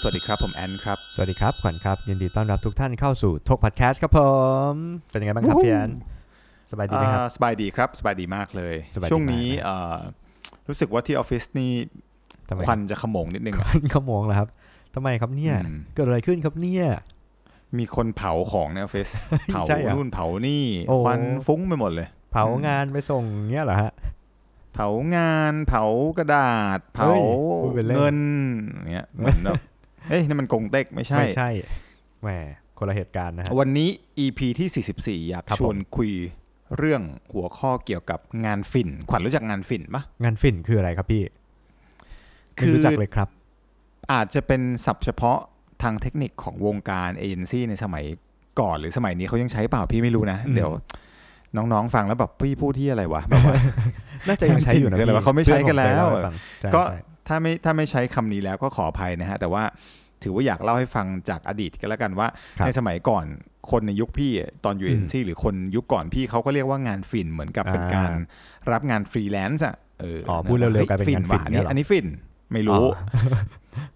สวัสดีครับ ผมแอนครับ สวัสดีครับ ขวัญครับ ยินดีต้อนรับทุกท่านเข้าสู่ถกพอดแคสต์ครับผม เป็นยังไงบ้างครับวู้พี่แอนสบายดีไหมครับอ่าสบายดีครับ สบายดีมากเลยสบายดีช่วงนี้มากเอ่อรู้สึกว่าที่ออฟฟิศนี่ทำไมควันจะขโมงนิดนึงคอะวันขโมงเหรอครับทำไมครับเนี่ยอืมเกิดอะไรขึ้นครับเนี่ยมีคนเผาของในออฟฟิศเผาใช่เหรอนู่นเผานี่โอ้ควันฟุ้งไปหมดเลย เผางานไปส่งเงี้ยเหรอฮะเผางานเผากระดาษ เผาเฮ้ยพูดเป็นเล่นเงินอย่างเงี้ยเหมือนแบบ เอ้ยนี่มันกงเต็กไม่ใช่ ไม่ใช่แหมคนละเหตุการณ์นะฮะวันนี้ EP ที่ 44 อยากครับชวนคุยเรื่องหัวข้อเกี่ยวกับงานฝิ่น ขวัญรู้จักงานฝิ่นปะงานฝิ่นคืออะไรครับพี่คืไม่อรู้จักเลยครับ อาจจะเป็นศัพท์เฉพาะทางเทคนิคของวงการเอเจนซี่ในสมัยก่อนหรือสมัยนี้เขายังใช้เปล่าพี่ไม่รู้นะอืมเดี๋ยวน้องๆฟังแล้วแบบพี่พูดที่อะไรวะแบบว่าน่าจะยังใช้อยู่นะคืออะไรพี่วะเขาไม่ใช้กันแล้วเพื่อผมเคยเาให้ฟังใช่ก็ใช่ถ้าไม่ถ้าไม่ใช้คำนี้แล้วก็ขออภัยนะฮะ แต่ว่า ถือว่าอยากเล่าให้ฟังจากอดีตกันแล้วกันว่าครับในสมัยก่อนคนในยุคพี่ตอนอยู่อืเอเจนซี่หรือคนยุคก่อนพี่เขาก็เรียกว่างานฝิ่นเหมือนกับเป็นอ่าการรับงานฟรีแลนซ์อะเออพูดเร็วๆฮะกลายเป็นงานฝิ่นว่ะเนี่ยเหรออัอันนี้ฝิ่นไม่รู้อ๋อ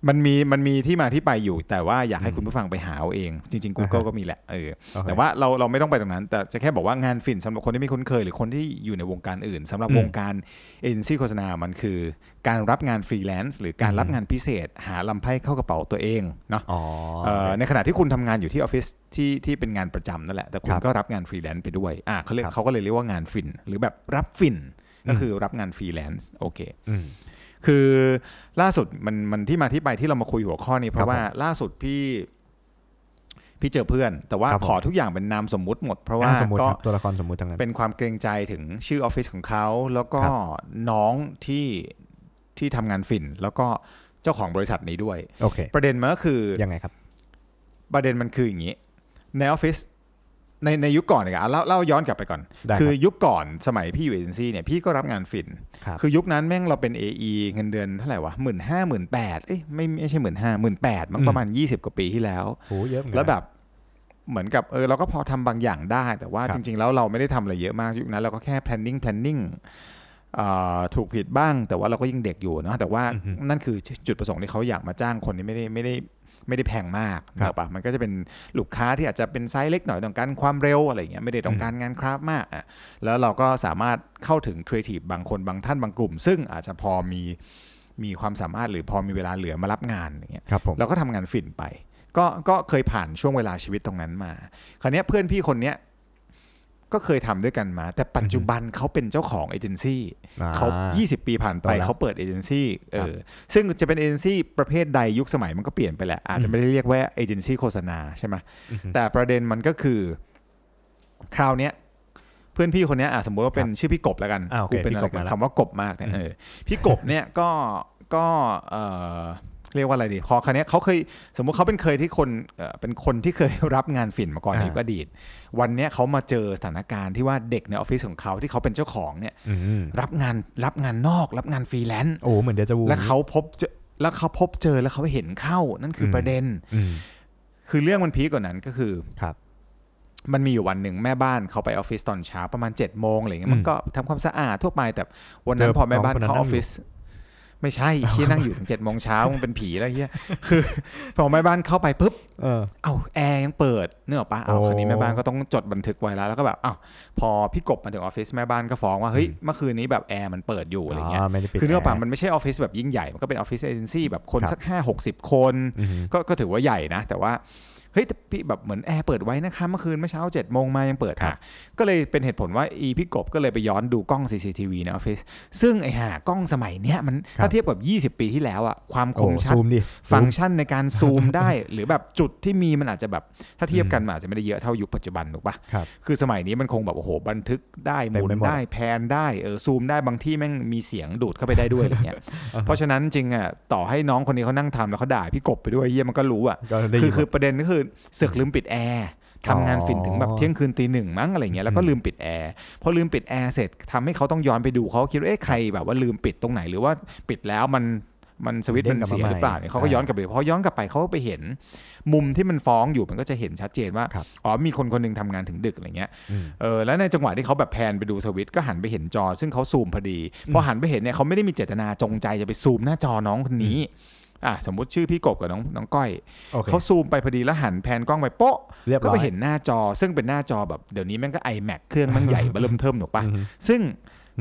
มันมีมันมีที่มาที่ไปอยู่ แต่ว่าอยากให้อืมคุณผู้ฟังไปหาเอาเอง จริง ๆ Google อ่าฮะก็มีแหละเออโอเคแต่ว่าเราเราไม่ต้องไปตรงนั้น แต่จะแค่บอกว่างานฝิ่นสำหรับคนที่ไม่คุ้นเคย หรือคนที่อยู่ในวงการอื่นสำหรับอืมวงการเอเจนซี่โฆษณา มันคือ การรับงานฟรีแลนซ์หรือการรับอืมงานพิเศษ หาลำไพ่เข้ากระเป๋าตัวเองเนาะอ๋อเอ่อในขณะที่คุณทำงานอยู่ที่ออฟฟิศที่ที่เป็นงานประจำนั่นแหละแต่คุณรับก็รับงานฟรีแลนซ์ไปด้วยอ่าเขาเรียกครับเขาก็เลยเรียกว่างานฝิ่นหรือแบบรับฝิ่นก็อืมคือรับงานฟรีแลนซ์โอเคอืม คือล่าสุดมันมันที่มาที่ไปที่เรามาคุยหัวข้อนี้เพครับว่าล่าสุดพี่พี่เจอเพื่อน แต่ว่าครับผมขอทุกอย่างเป็นนามสมมุติหมด เพราะว่าอ่าสมมติก็ครับบตัวละครสมมุติทั้งนั้นเป็นความเกรงใจถึงชื่อออฟฟิศของเขาแล้วก็ครับน้องที่ที่ทำงานฝิ่น แล้วก็เจ้าของบริษัทนี้ด้วยโอเคประเด็นมันก็คือยังไงครับ ประเด็นมันคืออย่างนี้ในออฟฟิศ ในในยุคก่อนเนี่ยอะเล่าเล่าย้อนกลับไปก่อนได้ครับคือยุคก่อนสมัยพี่อยู่เอเจนซี่เนี่ยพี่ก็รับงานฝิ่นครับคือยุคนั้นแม่งเราเป็น AE เงินเดือนเท่าไหร่วะหมื่นห้าหมื่นแปดเอ้ยไม่ไม่ใช่หมื่นห้าหมื่นแปดมันอืมประมาณ 20 กว่าปีที่แล้วโหเยอะเหมือนกันแล้วแบบเหมือนกับเออเราก็พอทำบางอย่างได้ แต่ว่าครับจริง ๆ แล้วเราไม่ได้ทำอะไรเยอะมากยุคนั้นเราก็แค่ planning planning อ่าถูกผิดบ้างแต่ว่าเราก็ยังเด็กอยู่เนอะแต่ว่าอือฮึนั่นคือจุดประสงค์ที่เขาอยากมาจ้างคนที่ไม่ได้ไม่ได้ ไม่ได้แพงมากครับนึกออกปะมันก็จะเป็นลูกค้าที่อาจจะเป็นไซส์เล็กหน่อยต้องการความเร็วอะไรอย่างเงี้ยไม่ได้ต้องการงาน craft มากอะแล้วเราก็สามารถเข้าถึงครีเอทีฟบางคนบางท่านบางกลุ่ม ซึ่งอาจจะพอมีมีความสามารถหรือพอมีเวลาเหลือมารับงานอย่างเงี้ยครับผมเราก็ทำงานฝิ่นไป ก็ก็เคยผ่านช่วงเวลาชีวิตตรงนั้นมา คราวเนี้ยเพื่อนพี่คนเนี้ย ก็เคยทำด้วยกันมา แต่ปัจจุบันเขาเป็นเจ้าของเอเจนซี่อ่าเขา20 ปีผ่านไปโตแล้วเขาเปิดเออครับ ซึ่งจะเป็นเอเจนซี่ประเภทใดยุคสมัยมันก็เปลี่ยนไปแหละ อาจจะไม่ได้เรียกว่าเอเจนซี่โฆษณาใช่ไหมอือฮึแต่ประเด็นมันก็คือ คราวเนี้ยเพื่อนพี่คนเนี้ยอะสมมติว่าเป็นชื่อพี่กบแล้วกันอ่าโอเคกูเป็นพี่อะไรกบกัมานแล้วคำว่ากบมากเนี่ยเออพี่กบเนี่ยก็ก็เออ เรียกว่าอะไรดี พอคราวเนี้ยเขาเคยสมมุติเขาเป็นเคยที่คนเอ่อเป็นคนที่เคยรับงานฝิ่นมาก่อนในอ่ายุคอดีต วันเนี้ยเขามาเจอสถานการณ์ที่ว่าเด็กในออฟฟิศของเขาที่เขาเป็นเจ้าของเนี่ยอืมรับงานรับงานนอก รับงานฟรีแลนซ์โอ้เหมือนเดจาวูแล้วเขาพบเจอแล้วเขาพบเจอแล้วเขาเห็นเข้านั่นคืออมประเด็นอืมคือเรื่องมัน peak กว่านั้นก็คือครับมันมีอยู่วันหนึ่งแม่บ้านเขาไปออฟฟิศตอนเช้าประมาณ7จ็ดโมงอะไรเงี้ยมันอืมก็ทำความสะอาดทั่วไปแต่วันนั้นเจอพอแม่บ้านน้องคนนั้นเข้าออฟฟิศ นั่งฟอยู่ฟิศ ไม่ใช่เฮียนั่งอยู่ถึง7จ็ดโมงเช้ามันเป็นผีแล้วเฮียคือพอแม่บ้านเข้าไปปุ๊บเออเอ้าแอร์ยังเปิดนึกออกปะเอาโอ้คราวนี้แม่บ้านก็ต้องจดบันทึกไว้แล้วแล้วก็แบบเอ้าพอพี่กบมาถึงออฟฟิศแม่บ้านก็ฟ้องว่าเฮ้ยเมื่อคืนนี้แบบแอร์มันเปิดอยู่อะไรเงี้ยไม่ได้ปิดคือนึกออกปะแอร์มันไม่ใช่ออฟฟิศแบบยิ่งใหญ่มันก็เป็นออฟฟิศเอเจนซี่แบบคนครับสักห้าหกสิบคนอือฮึก็ก็ถือว่าใหญ่นะ แต่ว่า เฮ้ยแต่พี่แบบเหมือนแอร์เปิดไว้นะคะเมื่อคืนเมื่อเช้า7จ็ดโมงมายังเปิดครับค่ะก็เลยเป็นเหตุผลว่าอีพี่กบก็เลยไปย้อนดูกล้อง CCTV ในออฟฟิศซึ่งไอ้ห่ากล้องสมัยเนี้ยมันถ้าเทียบกับ 20 ปีที่แล้วอะความคโอ้มชัดซูมดิฟังก์ชันในการซูมได้ หรือแบบจุดที่มีมันอาจจะแบบถ้าเทียบกันมันอาจจะไม่ได้เยอะเท่ายุคปัจจุบันถูกปะครับคือสมัยนี้มันคงแบบโอ้โหบันทึกได้หเต็มมุนไปหมดได้แพนได้เออซูมได้บางที่แม่งมีเสียงดูดเข้าไปได้ด้วยอะไรเงี้ยเพราะฉะนั้นจริงอะต่อให้น้องคนนี้เขานั่งทำแล้วเขาด่าพี่กบไปด้วยเยี่ยมันก็รู้อะก็ได้คืยิอนคือประเด็นก็คือเสือกลืมปิดแอร์ทำงานฝิ่นถึงแบบเที่ยงคืนตีหนึ่งมั้งอะไรเงี้ยแล้วก็ลืมปิดแอร์พอลืมปิดแอร์เสร็จทำให้เขาต้องย้อนไปดูเขาคิดว่าเอ๊ะใครแบบว่าลืมปิดตรงไหน หรือว่าปิดแล้วมันมันสวิตช์มันเสียหรือเปล่าเนี่ยเขาก็ย้อนกลับไปพอย้อนกลับไปเขาก็ไปเห็น มุมที่มันฟ้องอยู่มันก็จะเห็นชัดเจนว่าครับอ๋อมีคนคนหนึงทำงานถึงดึกอะไรเงี้ยอืมเออแล้วในจังหวะที่เขาแบบแพนไปดูสวิตช์ก็หันไปเห็นจอ ซึ่งเขาซูมพอดีพอหันไปเห็นเนี่ยเขาไม่ได้มีเจตนาจงใจจะไปซูมหน้าจอน้องคนนี้ อะสมมุติชื่อพี่กบกับน้องน้องก้อยโอเคเขาซูมไปพอดีแล้วหัน pan กล้องไปโป๊ะเรียบร้อยก็ไปเห็นหน้าจอ ซึ่งเป็นหน้าจอแบบเดี๋ยวนี้แม่งก็ iMac เครื่องแม่งใหญ่เบิ่มเทิมถูกปะอือฮึซึ่ง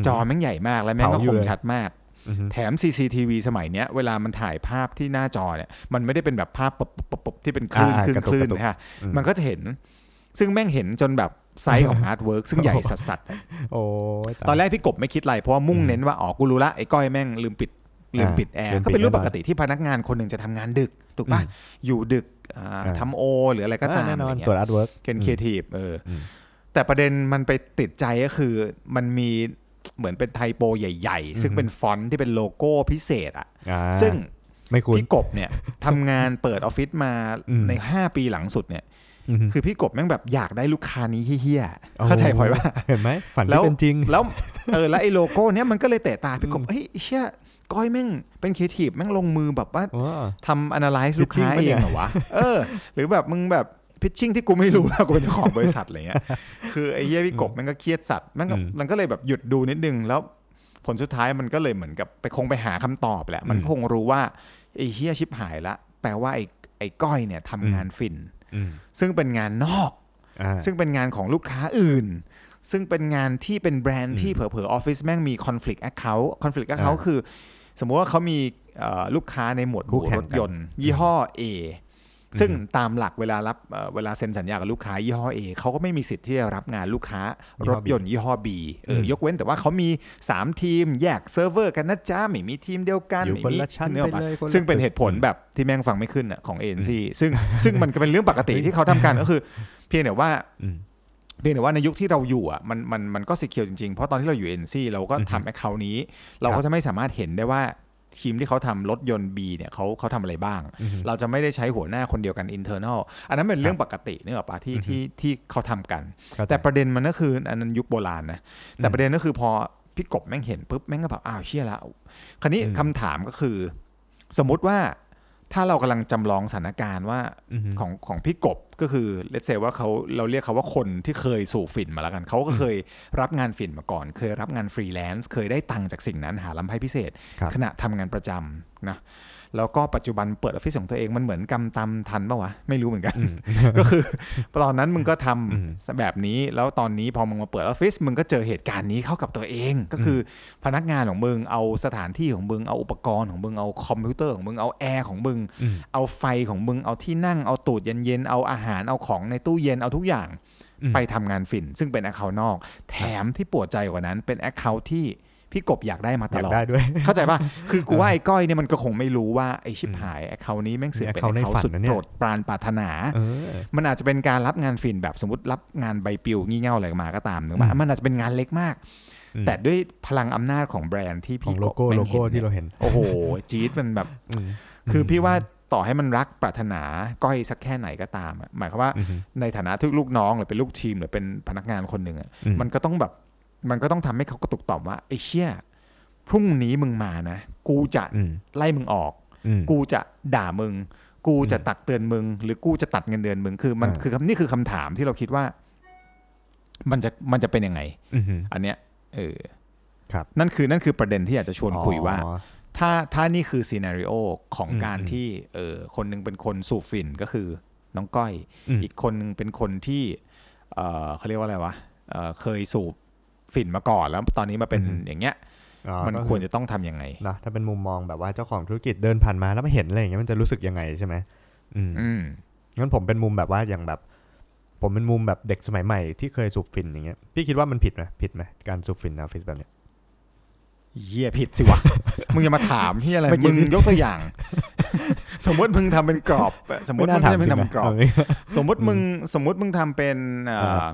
จอแม่งใหญ่มากและแม่งก็เผาอยู่คมเลยชัดมากอือฮึแถม CCTV สมัยเนี้ยเวลามันถ่ายภาพที่หน้าจอเนี่ยมันไม่ได้เป็นแบบภาพปบปบปบที่เป็นคลื่นอ่าคลื่นกระตุกคลื่นกระตุกนะฮะอืมมันก็จะเห็น ซึ่งแม่งเห็นจนแบบไซส์ของ artwork ซึ่งใหญ่สัสสัสๆอะโอ้ยายตอนแรกพี่กบไม่คิดอะไรเพราะว่ามุ่งเน้นว่าอ๋อกูรู้ละไอ้ก้อยแม่งลืมปิด ลืมปิดแอร์ลืมปิดก็เป็นเรื่องปกติแน่นอนที่พนักงานคนหนึ่งจะทำงานดึก ถูกปะอืมอยู่ดึกอ่าอ่าทำ OT หรืออะไรก็ตามแน่นอน อะไรเงี้ยตรวจ artwork เป็นครีเอทีฟเอออืมแต่ประเด็นมันไปติดใจก็คือมันมีเหมือนเป็น typo ใหญ่ ๆ ซึ่งเป็นฟอนต์ที่เป็นโลโก้พิเศษอะซึ่งไม่คุ้นพี่กบเนี่ยทำงานเปิดออฟฟิศมาอืมใน 5 ปีหลังสุดเนี่ยอือฮึคือพี่กบแม่งแบบอยากได้ลูกค้านี้เหี้ยโอ้ๆเข้าใจพอยว่าเห็นไหมฝันแล้ที่เป็นจริงแล้ว แล้วเออแล้วไอ้โลโก้เนี้ยมันก็เลยเตะตาพี่กบอืมเฮ้ยเชี่ย ก้อยแม่งเป็นครีเอทีฟแม่งลงมือแบบว่าว้าทำ analyze ลูกค้า Pitching เองปะเนี่ยเหรอวะเออ หรือแบบมึงแบบ pitching ที่กูไม่รู้แล้วกูเป็นเจ้าของบริษัทอะไรเงี้ยคือไอ้เหี้ยพี่กบมันก็เครียดสัตว์มันก็อืมมันก็เลยแบบหยุดดูนิดนึงแล้วผลสุดท้ายมันก็เลยเหมือนกับไปคงไปหาคำตอบแหละ มันอืมคงรู้ว่าไอ้เหี้ยชิบหายละ แปลว่าไอ้ไอ้ก้อยเนี่ยทำงานฝิ่นอืมซึ่งเป็นงานนอกอ่าซึ่งเป็นงานของลูกค้าอื่น ซึ่งเป็นงานที่เป็นแบรนด์ที่อืมเผลอๆออฟฟิศแม่งมี conflict account conflict account อ่าคือ สมมุติว่าเขามีเอ่อลูกค้าในหมวดหมู่รถยนต์ คู่แข่งกัน ยี่ห้อ A ซึ่งตามหลักเวลารับเอ่อเวลาเซ็นสัญญากับลูกค้ายี่ห้อ A เขาก็ไม่มีสิทธิ์ที่จะรับงานลูกค้ารถยนต์ยี่ห้อ B เอออืมยกเว้นแต่ว่าเขามี 3 ทีมแยกเซิร์ฟเวอร์กันนะจ๊ะไม่มีทีมเดียวกันอยู่ไม่คนมีละชั้นนึกออกปะเลยคนละซึ่งเป็นตึกเหตุผลแบบที่แม่งฟังไม่ขึ้นอะของ agency ซึ่งซึ่งมันก็เป็นเรื่องปกติที่เขาทำกันก็คือ เพียงแต่ว่าอืม เพียงแต่ว่าในยุคที่เราอยู่อะมันมันมันก็สิเคียวจริงๆ เพราะตอนที่เราอยู่ NC เราก็ทำแอคเคาท์นี้ เราก็จะไม่สามารถเห็นได้ว่าทีมที่เขาทำรถยนต์ B เนี่ยเขาเขาทำอะไรบ้างอือฮึเราจะไม่ได้ใช้หัวหน้าคนเดียวกัน internal อันนั้นเป็นเรื่องปกติเนกอะปะที่ที่ที่เขาทำกันเข้าใจแต่ประเด็นมันก็คืออันนั้นยุคโบราณนะแต่อืมประเด็นก็คือพอพี่กบแม่งเห็นปุ๊บแม่งก็แบบอ้าวเชี่ยละคราวนี้อืมคำถามก็คือ สมมุติว่าถ้าเรากำลังจำลองสถานการณ์ว่าอือฮึของของพี่กบก็คือ let's say ว่าเขาเราเรียกเขาว่าคนที่เคยสูบฝิ่นมาแล้วกัน เขาก็เคยรับงานฝิ่นมาก่อน เคยรับงานฟรีแลนซ์เคยได้ตังค์จากสิ่งนั้นหาลำไพ่พิเศษครับขณะทำงานประจำนะแล้วก็ปัจจุบันเปิดออฟฟิศของตัวเองมันเหมือนกรรมตามทันปะวะ ไม่รู้เหมือนกัน ก็คือตอนนั้นมึงก็ทำอืมแบบนี้ แล้วตอนนี้พอมึงมาเปิดออฟฟิศมึงก็เจอเหตุการณ์นี้เข้ากับตัวเอง ก็คือพนักงานของมึงเอาสถานที่ของมึงเอาอุปกรณ์ของมึงเอาคอมพิวเตอร์ของมึงเอาแอร์ของมึงอืมเอาไฟของมึงเอาที่นั่งเอาตูดเย็นๆเอาอาหารเอาของในตู้เย็นเอาทุกอย่างอืมไปทำงานฝิ่น ซึ่งเป็น account นอก แถมที่ปวดใจกว่านั้นเป็น account ที่พี่กบอยากได้มาตลอด อยากได้ด้วย เข้าใจป่ะ คือกูว่าไอ้ก้อยเนี่ยมันก็คงไม่รู้ว่าไอ้ชิบหาย account นี้แม่งเสือกเป็นแอ account คในเคาฝัท์นสุดนะเนี่ยโปรดปรานปรารถนาเออมันอาจจะเป็นการรับงานฝิ่นแบบสมมติรับงานใบปลิวงี่เง่าอะไรมาก็ตามนึกว่าอืมมันอาจจะเป็นงานเล็กมากอืมแต่ด้วยพลังอำนาจของแบรนด์ที่ขอพี่งกโลบโก้แม่โลงโก้เห็นที่เนี่ยเราเห็น โอ้โห จี๊ดมันแบบอืมคือพี่ว่า ต่อให้มันรักปรารถนาก้อยสักแค่ไหนก็ตามอะหมายความว่าอือฮึในฐานะที่ลูกน้องหรือเป็นลูกทีมหรือเป็นพนักงานคนหนึ่งอะอืมมันก็ต้องแบบมันก็ต้องทำให้เขากระตุกต่อมว่าไอ้เชี่ยพรุ่งนี้มึงมานะ กูจะอืมไล่มึงออกอืมกูจะด่ามึง กูจะอืมตักเตือนมึง หรือกูจะตัดเงินเดือนมึงคือมันอ่าคือคำนี่คือคำถามที่เราคิดว่า มันจะมันจะเป็นยังไงอือฮึอันเนี้ยเออครับ นั่นคือนั่นคือประเด็นที่อยากจะชวนคุยว่าอ๋อ ถ้าถ้านี่คือซีนารีโอของอืมการอืมที่เออคนหนึงเป็นคนสูบฝิ่นก็คือน้องก้อยอืมอีกคนหนึงเป็นคนที่เออเขาเรียกว่าอะไรวะเออเคยสูบฝิ่นมาก่อนแล้วตอนนี้มาเป็นอย่างเงี้ยอ๋อมันก็ควรจะต้องทำยังไงนะถ้าเป็นมุมมองแบบว่าเจ้าของธุรกิจเดินผ่านมาแล้วมาเห็นอะไรอย่างเงี้ยมันจะรู้สึกยังไงใช่ไหมอืมอืมงั้นผมเป็นมุมแบบว่าอย่างแบบ ผมเป็นมุมแบบเด็กสมัยใหม่ที่เคยสูบฟินอย่างเงี้ยพี่คิดว่ามันผิดไหมผิดไหมการสูบฟินในออฟฟิศแบบเนี้ย เฮียผิดสิวะ มึงอย่ามาถามเฮียอะไรเมื่อกี้มึงยกตัวอย่าง สมมติมึงทำเป็นกรอบ สมมติมึงไน่าไม่ใช่ถามมึงจริงทำเป็นกรอบไหมสมมติมึงสมมติมึงทำเป็นเอ่ออ่า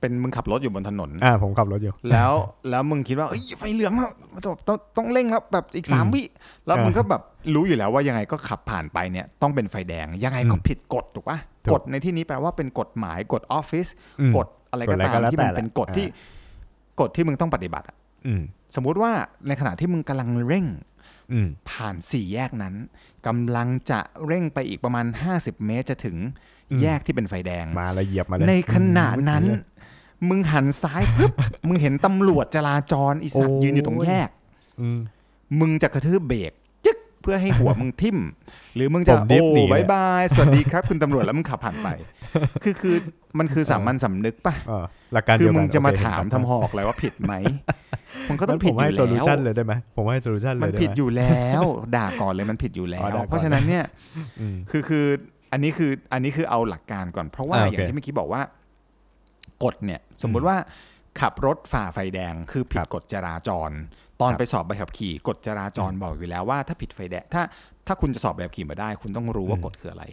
เป็นมึงขับรถอยู่บนถนน อ่าผมขับรถอยู่ แล้วแล้วมึงคิดว่าเอ้ยไฟเหลืองแล้วต้องต้องต้องเร่งแล้วแบบอีกสามอืมวิ แล้วเออมึงก็แบบรู้อยู่แล้วว่ายังไงก็ขับผ่านไปเนี่ยต้องเป็นไฟแดง ยังไงก็อืมผิดกฎถูกปะถูกกฎในที่นี้แปลว่าเป็นกฎหมายกฎออฟฟิศอืมกฎอะไรก็กฎอะไรตาก็มแล้วที่มันแต่เป็นกฎแหละที่กฎที่มึงต้องปฏิบัติอะอืม สมมุติว่าในขณะที่มึงกำลังเร่งอืมผ่านสี่แยกนั้นกำลังจะเร่งไปอีกประมาณ 50 เมตรจะถึงอืมแยกที่เป็นไฟแดงมาแล้วเหยียบมาเลยในขณะนั้นอืมมึงหันซ้ายปุ๊บมึงเห็นตำรวจจราจรอีสัตว์โอ้ยยืนอยู่ตรงแยกอืมมึงจะกระทืบเบรกจึ๊ก เพื่อให้หัวมึงทิ่ม หรือมึงจะผม drift โอ้หนีเลยบายบายสวัสดีครับ คุณตำรวจแล้วมึงขับผ่านไป คือคือมันคือสามัญสำนึกปะเออหลักการคือเดียวกันมึงจะมาโอเคถามเห็นทำหอกอะไรว่าผิดไหมมันก็ต้องผิดอยู่แล้ว งั้นผมให้ solution เลยได้ไหมผมให้ solution เลยได้ไหม มันผิดอยู่แล้ว ด่าก่อนเลยมันผิดอยู่แล้ว อ๋อด่าก่อนเพราะฉะนั้นเนี่ยอืมคือคืออันนี้คืออันนี้คือเอาหลักการก่อน เพราะว่าอ่าโอเค อย่างที่เมื่อกี้บอกว่ากฎเนี่ย สมมุติว่า ขับรถฝ่าไฟแดงคือผิคดรับกฎจราจร ตอนครับไปสอบใบขับขี่กฎจราจรบอกอยู่แล้วว่าถ้าผิดไฟแดงถ้าถ้าคุณจะสอบใบขับขี่มาได้ คุณต้องรู้ว่าอืมกฎคืออะไร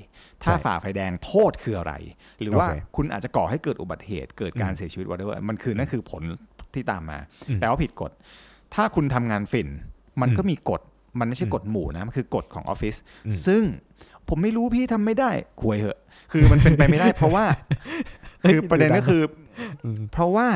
ถ้าใช่ฝ่าไฟแดงโทษคืออะไร หรือว่าโอเคคุณอาจจะก่อให้เกิดอุบัติเหตุเกิดการอืมเสียชีวิตว a เ e อร์มันคือนั่นคือผลที่ตามมาอืมแปลว่าผิดกฎ ถ้าคุณทำงานฝิ่น มันอืมก็มีกฎ มันไม่ใช่กฎหมู่นะ มันคือกฎของออฟฟิศอืมซึ่งผมไม่รู้พี่ทำไม่ได้ควยเหอะ คือมันเป็นไปไม่ได้ เพราะว่า คือประเด็นก็คืออืมเพราะว่า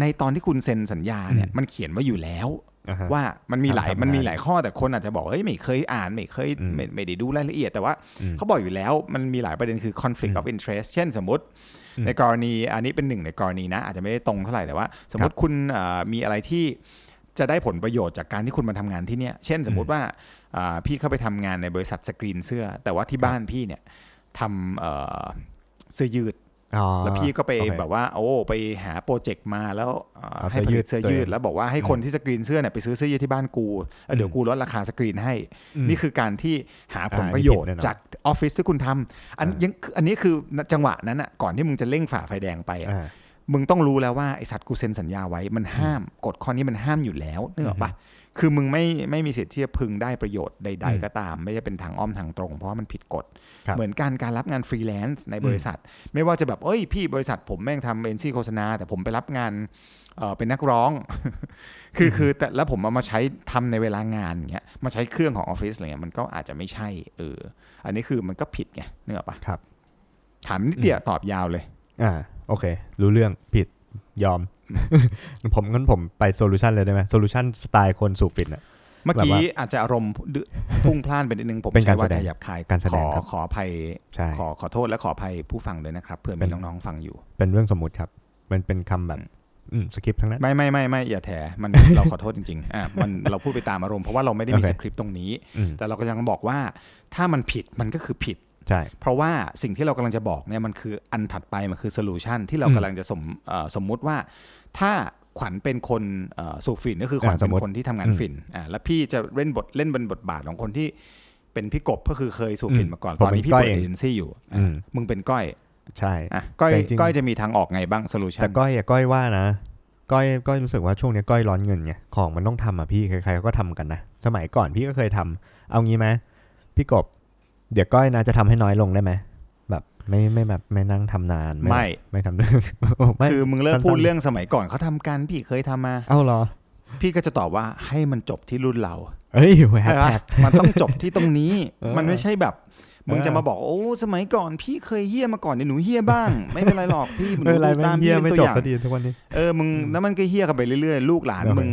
ในตอนที่คุณเซ็นสัญญาเนี่ยอืมมันเขียนไว้อยู่แล้วอ่าฮะว่ามันมีหลายทำทำมันมีงานหลายข้อแต่คนอาจจะบอกเฮ้ยไม่เคยอ่านไม่เคยอืมไม่ไม่ได้ดูรายละเอียด แต่ว่าอืมเขาบอกอยู่แล้วมันมีหลายประเด็นคือ conflict อืม of interest เช่นสมมติอืมในกรณีอันนี้เป็นหนึ่งในกรณีนะ อาจจะไม่ได้ตรงเท่าไหร่แต่ว่า สมมติคุณเอ่อมีอะไรที่จะได้ผลประโยชน์จากการที่คุณมาทำงานที่เนี่ยเช่นสมมติว่าอ่าพี่เข้าไปทำงานในบริษัทสกรีนเสื้อ แต่ว่าที่บ้านพี่เนี่ยทำเอ่อเสื้อยืดอ๋อ แล้วพี่ก็ไปโอเคแบบว่าโอ้ไปหา project มาแล้วเอ่อเอาให้ผลิตเสื้ออยืยืดแล้วบอกว่าให้คนที่สกรีนเสื้อเนี่ยไปซื้อเสื้อยืดที่บ้านกูแล้วเดี๋ยวกูลดราคาสกรีนให้อืมนี่คือการที่หาผลอ่าประโยชน์นี่ผิดแน่นอนจากออฟฟิศที่คุณทำอันอ่ายัยังอันนี้คือจังหวะนั้นอะก่อนที่มึงจะเร่งฝ่าไฟแดงไปอะอ่ามึงต้องรู้แล้วว่าไอสัตว์กูเซ็นสัญญาไว้มันห้ามกฎข้อนี้มันห้ามอยู่แล้วนึกออกปะ คือมึงไม่ไม่มีสิทธิ์ที่จะพึงได้ประโยชน์ใดอืมๆก็ตาม ไม่ใช่เป็นทางอ้อมทางตรง เพราะว่ามันผิดกฎครับเหมือนการการรับงานฟรีแลนซ์ในบริษัท ไม่ว่าจะแบบเอ้ยพี่บริษัทผมแม่งทำเอเจนซี่โฆษณา แต่ผมไปรับงานเออเป็นนักร้อง คือคือแต่แล้วผมเอามาใช้ทำในเวลางานอย่างเงี้ยมาใช้เครื่องของออฟฟิศอะไรเงี้ยมันก็อาจจะไม่ใช่เอออันนี้คือมันก็ผิดไงนึกออกปะครับ ถามนิดเดียวตอบยาวเลย อ่า โอเค รู้เรื่องผิด ยอม ผมงั้นผมไป solution เลยได้ไหม solution สไตล์คนสูบฝิ่นอะเมื่อแบบกี้ว่าอาจจะอารมณ์ดื้อพุ่งพล่านไปนิดนึง ผมเป็นการใช้ว่าแสดจะงหยาบคายการแสดของครับขออภัยใช่ขอขอโทษและขออภัยผู้ฟังด้วยนะครับเผื่อเป็มีนน้องๆฟังอยู่ เป็นเรื่องสมมุติครับ มันเป็นคำแบบอืมอืมสคริปต์ทั้งนั้นไม่ไม่ไม่ไม่อย่าแถมันเราขอโทษจริงๆอะมันเราพูดไปตามอารมณ์เพราะว่าเราไม่ได้มีโอเคสคริปต์ตรงนี้อืมแต่เราก็ยังบอกว่าถ้ามันผิดมันก็คือผิด ใช่เพราะว่าสิ่งที่เรากำลังจะบอกเนี่ยมันคืออันถัดไปมันคือโซลูชันที่เราอืมกำลังจะสมเอ่อสมมุติว่า ถ้าขวัญเป็นคนเอ่อสูบฝิ่นก็คือขวัญอ่าสเป็มมุนติคนที่ทำงานอืมฝิ่นอ่าแล้วพี่จะเล่นบทเล่นเป็นบทบาทของคนที่เป็นพี่กบก็คือเคยสูบฝิ่นมาก่อนผมตอนนี้เป็นพี่ก้อยเปิดเองเอเจนซี่อยู่อะอืมมึงเป็นก้อยใช่อะก้อยแต่จริงๆก้อยจะมีทางออกไงบ้างโซลูชัแต่นก้อยอะก้อยว่านะก้อยก้อยรู้สึกว่าช่วงนี้ก้อยร้อนเงินไงของมันต้องทำอะพี่ใครๆเขาก็ทำกันนะสมัยก่อนพี่ก็เคยทำเอางี้ไหมพี่กบ เดี๋ยวก้อยนะจะทำให้น้อยลงได้ไหมแบบไม่ไม่แบบไม่นั่งทำนานไม่ไม่ทำเรื่องไม่คือมึงเลิกสั้นๆพูดเรื่องสมัยก่อนเขาทำกันพี่เคยทำมาเอ้าเหรอ พี่ก็จะตอบว่าให้มันจบที่รุ่นเรา เอ้ยแฮชใช่ปะแท็กมันต้องจบที่ตรงนี้เออมันไม่ใช่แบบมึงเออจะมาบอกโอ้สมัยก่อนพี่เคยเฮี้ยมาก่อนเดี๋ยวหนูเฮี้ยบ้าง ไม่เป็นไรหรอกพี่มึงไม่เป็นไรดูไม่ตามเฮีพี่ยเป็นไม่ตัวจอบย่างสักทีทุกวันนี้เออมึงแล้วมันก็เฮี้ยกันไปเรื่อยๆ ลูกหลานโอเคมึง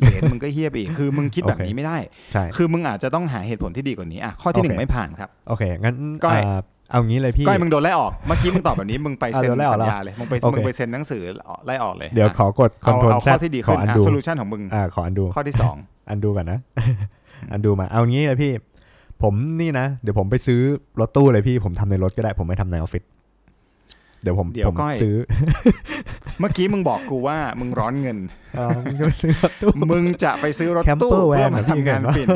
เหลนมึงก็เฮี้ยไปอีกคือมึงคิดแบบโอเคนี้ไม่ได้ใช่คือมึงอาจจะต้องหาเหตุผลที่ดีกว่านี้อะข้อที่หนึ่โองเคไม่ผ่านครับโอเคงั้นก้อยอ่าเอางี้เลยพี่ก้อยมึงโดนไล่ออกเมื่อกี้มึงตอบแบบนี้มึงไปเซ็นอะโดนไล่ออกสัญแล้วญาเลยมึงไปโอเคมึงไปเซ็นหนังสือไล่ออกเลยเดี๋ยวอะขอกดคอนเอาโทรลเอาแซข้อที่ดีขขึ้อนอันอะดูโซลูชันของมึงอ่าขออันดูข้อที่สองอันดูก่อนนะ อันดูมาเอางี้เลยพี่ ผมนี่นะ เดี๋ยวผมไปซื้อรถตู้เลยพี่ผมทำในรถก็ได้ ผมไม่ทำในออฟฟิศ เดี๋ยวผมเดี๋ยวผมก้อยซื้อ เมื่อกี้มึงบอกกูว่ามึงร้อนเงินอ๋อมึงจะไปซื้อรถตู้มึงจะไปซื้อรถ Camper ตู้เพื่อ van มาอะพี่ทำงานเห็นปะฝิ่น